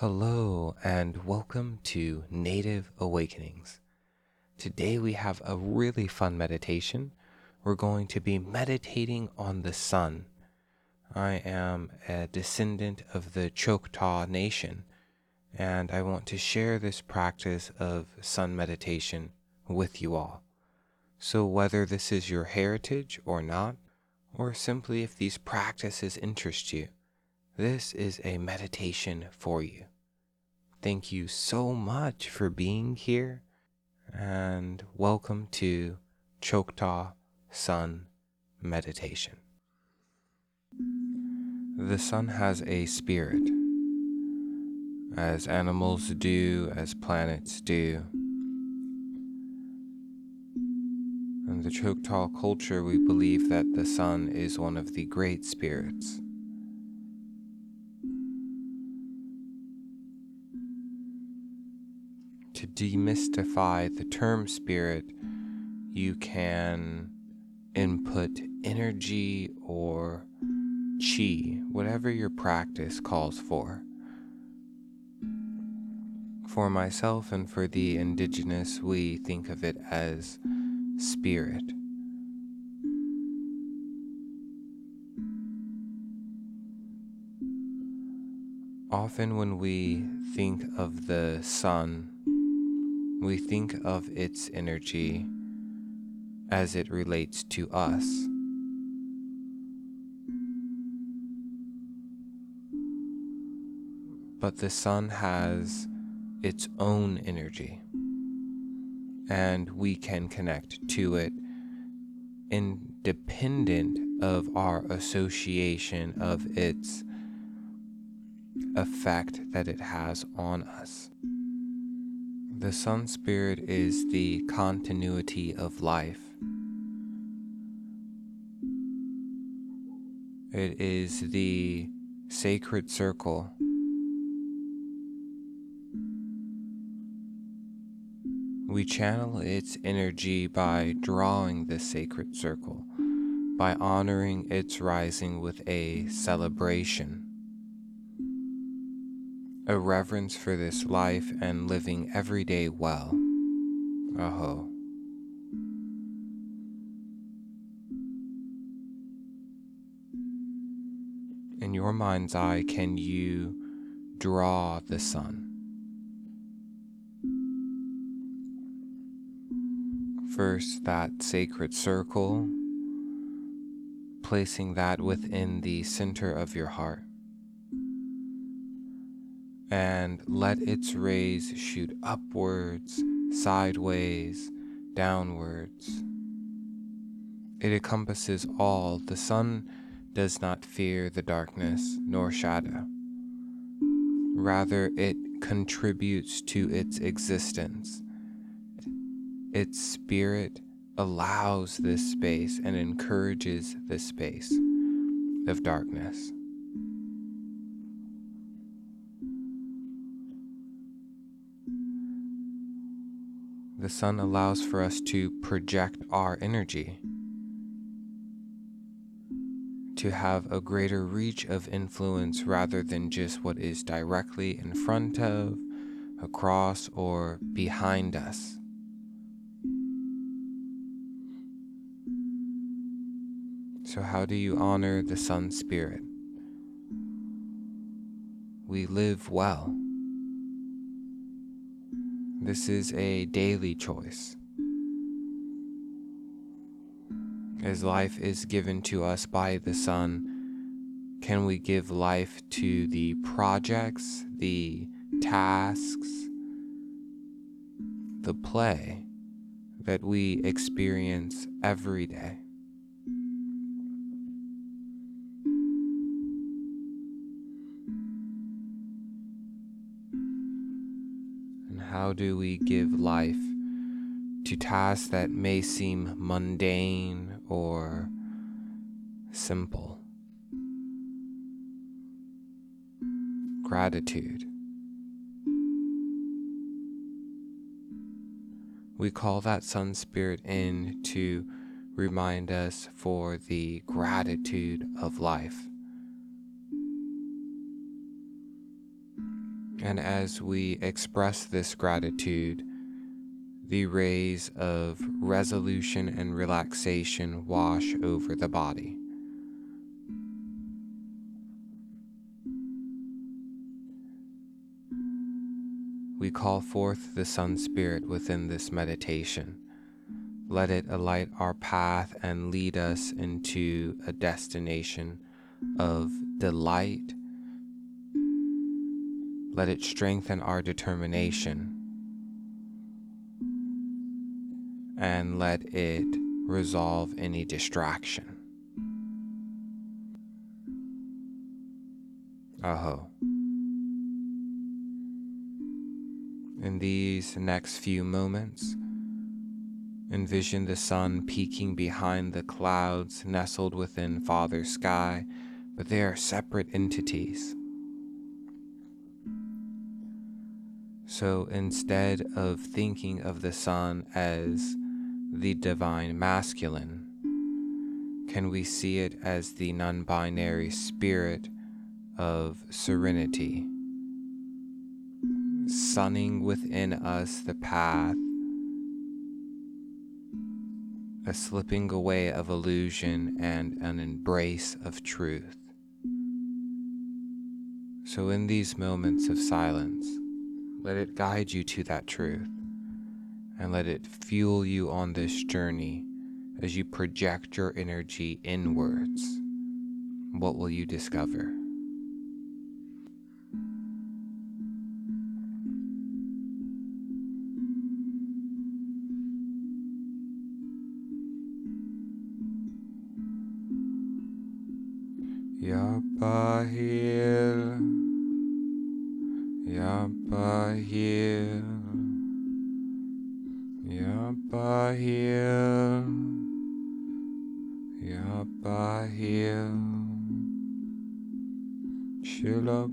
Hello, and welcome to Native Awakenings. Today we have a really fun meditation. We're going to be meditating on the sun. I am a descendant of the Choctaw Nation, and I want to share this practice of sun meditation with you all. So, whether this is your heritage or not, or simply if these practices interest you, this is a meditation for you. Thank you so much for being here and welcome to Choctaw Sun Meditation. The sun has a spirit, as animals do, as planets do. In the Choctaw culture, we believe that the sun is one of the great spirits. Demystify the term spirit, you can input energy or chi, whatever your practice calls for. For myself and for the indigenous, we think of it as spirit. Often, when we think of the sun, we think of its energy as it relates to us. But the sun has its own energy, and we can connect to it independent of our association of its effect that it has on us. The Sun Spirit is the continuity of life. It is the sacred circle. We channel its energy by drawing the sacred circle, by honoring its rising with a celebration a reverence for this life and living every day well. Aho. In your mind's eye, can you draw the sun? First, that sacred circle, placing that within the center of your heart and let its rays shoot upwards, sideways, downwards. It encompasses all. The sun does not fear the darkness nor shadow. Rather, it contributes to its existence. Its spirit allows this space and encourages this space of darkness. The sun allows for us to project our energy, to have a greater reach of influence rather than just what is directly in front of, across, or behind us. So, how do you honor the sun spirit? We live well. This is a daily choice. As life is given to us by the sun, can we give life to the projects, the tasks, the play that we experience every day? How do we give life to tasks that may seem mundane or simple? Gratitude. We call that Sun Spirit in to remind us for the gratitude of life. And as we express this gratitude, the rays of resolution and relaxation wash over the body. We call forth the Sun Spirit within this meditation. Let it alight our path and lead us into a destination of delight. Let it strengthen our determination. And let it resolve any distraction. Aho. In these next few moments, envision the sun peeking behind the clouds nestled within Father Sky, but they are separate entities. So instead of thinking of the sun as the divine masculine, can we see it as the non binary spirit of serenity? sunning within us the path, a slipping away of illusion and an embrace of truth. So, in these moments of silence, let it guide you to that truth and let it fuel you on this journey as you project your energy inwards. What will you discover? Yapahil, Yapahil, Yapahil, Yapahil, Shilab,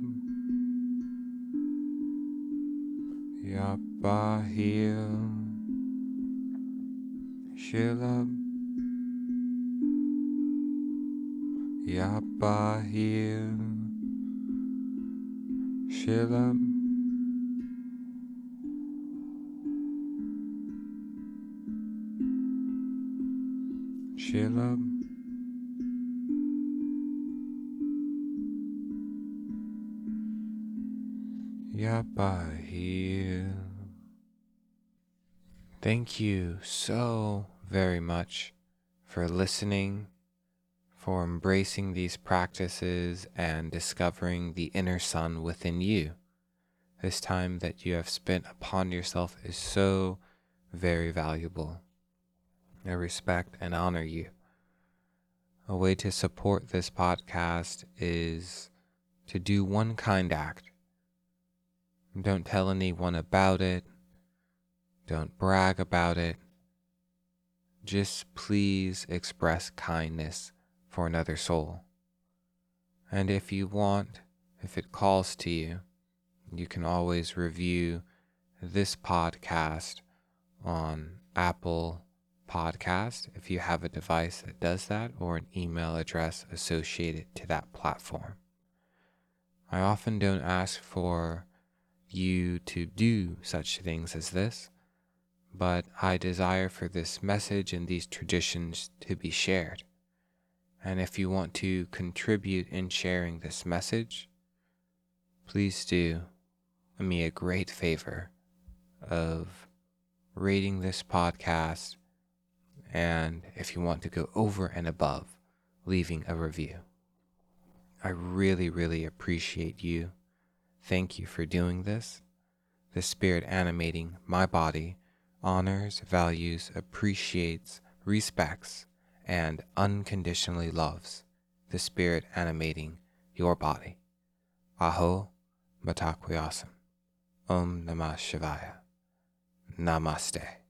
Yapahil, Shilab. Shilam Yapahil Thank you so very much for listening for embracing these practices and discovering the inner sun within you. This time that you have spent upon yourself is so very valuable. I respect and honor you. A way to support this podcast is to do one kind act. Don't tell anyone about it. Don't brag about it. Just please express kindness for another soul. And if you want, if it calls to you, you can always review this podcast on Apple Podcast if you have a device that does that or an email address associated to that platform. I often don't ask for you to do such things as this, but I desire for this message and these traditions to be shared. And if you want to contribute in sharing this message, please do me a great favor of rating this podcast. And if you want to go over and above, leaving a review. I really, really appreciate you. Thank you for doing this. The spirit animating my body honors, values, appreciates, respects, and unconditionally loves the spirit animating your body. Aho Mitakuye Oyasin. Om Namah Shivaya. Namaste.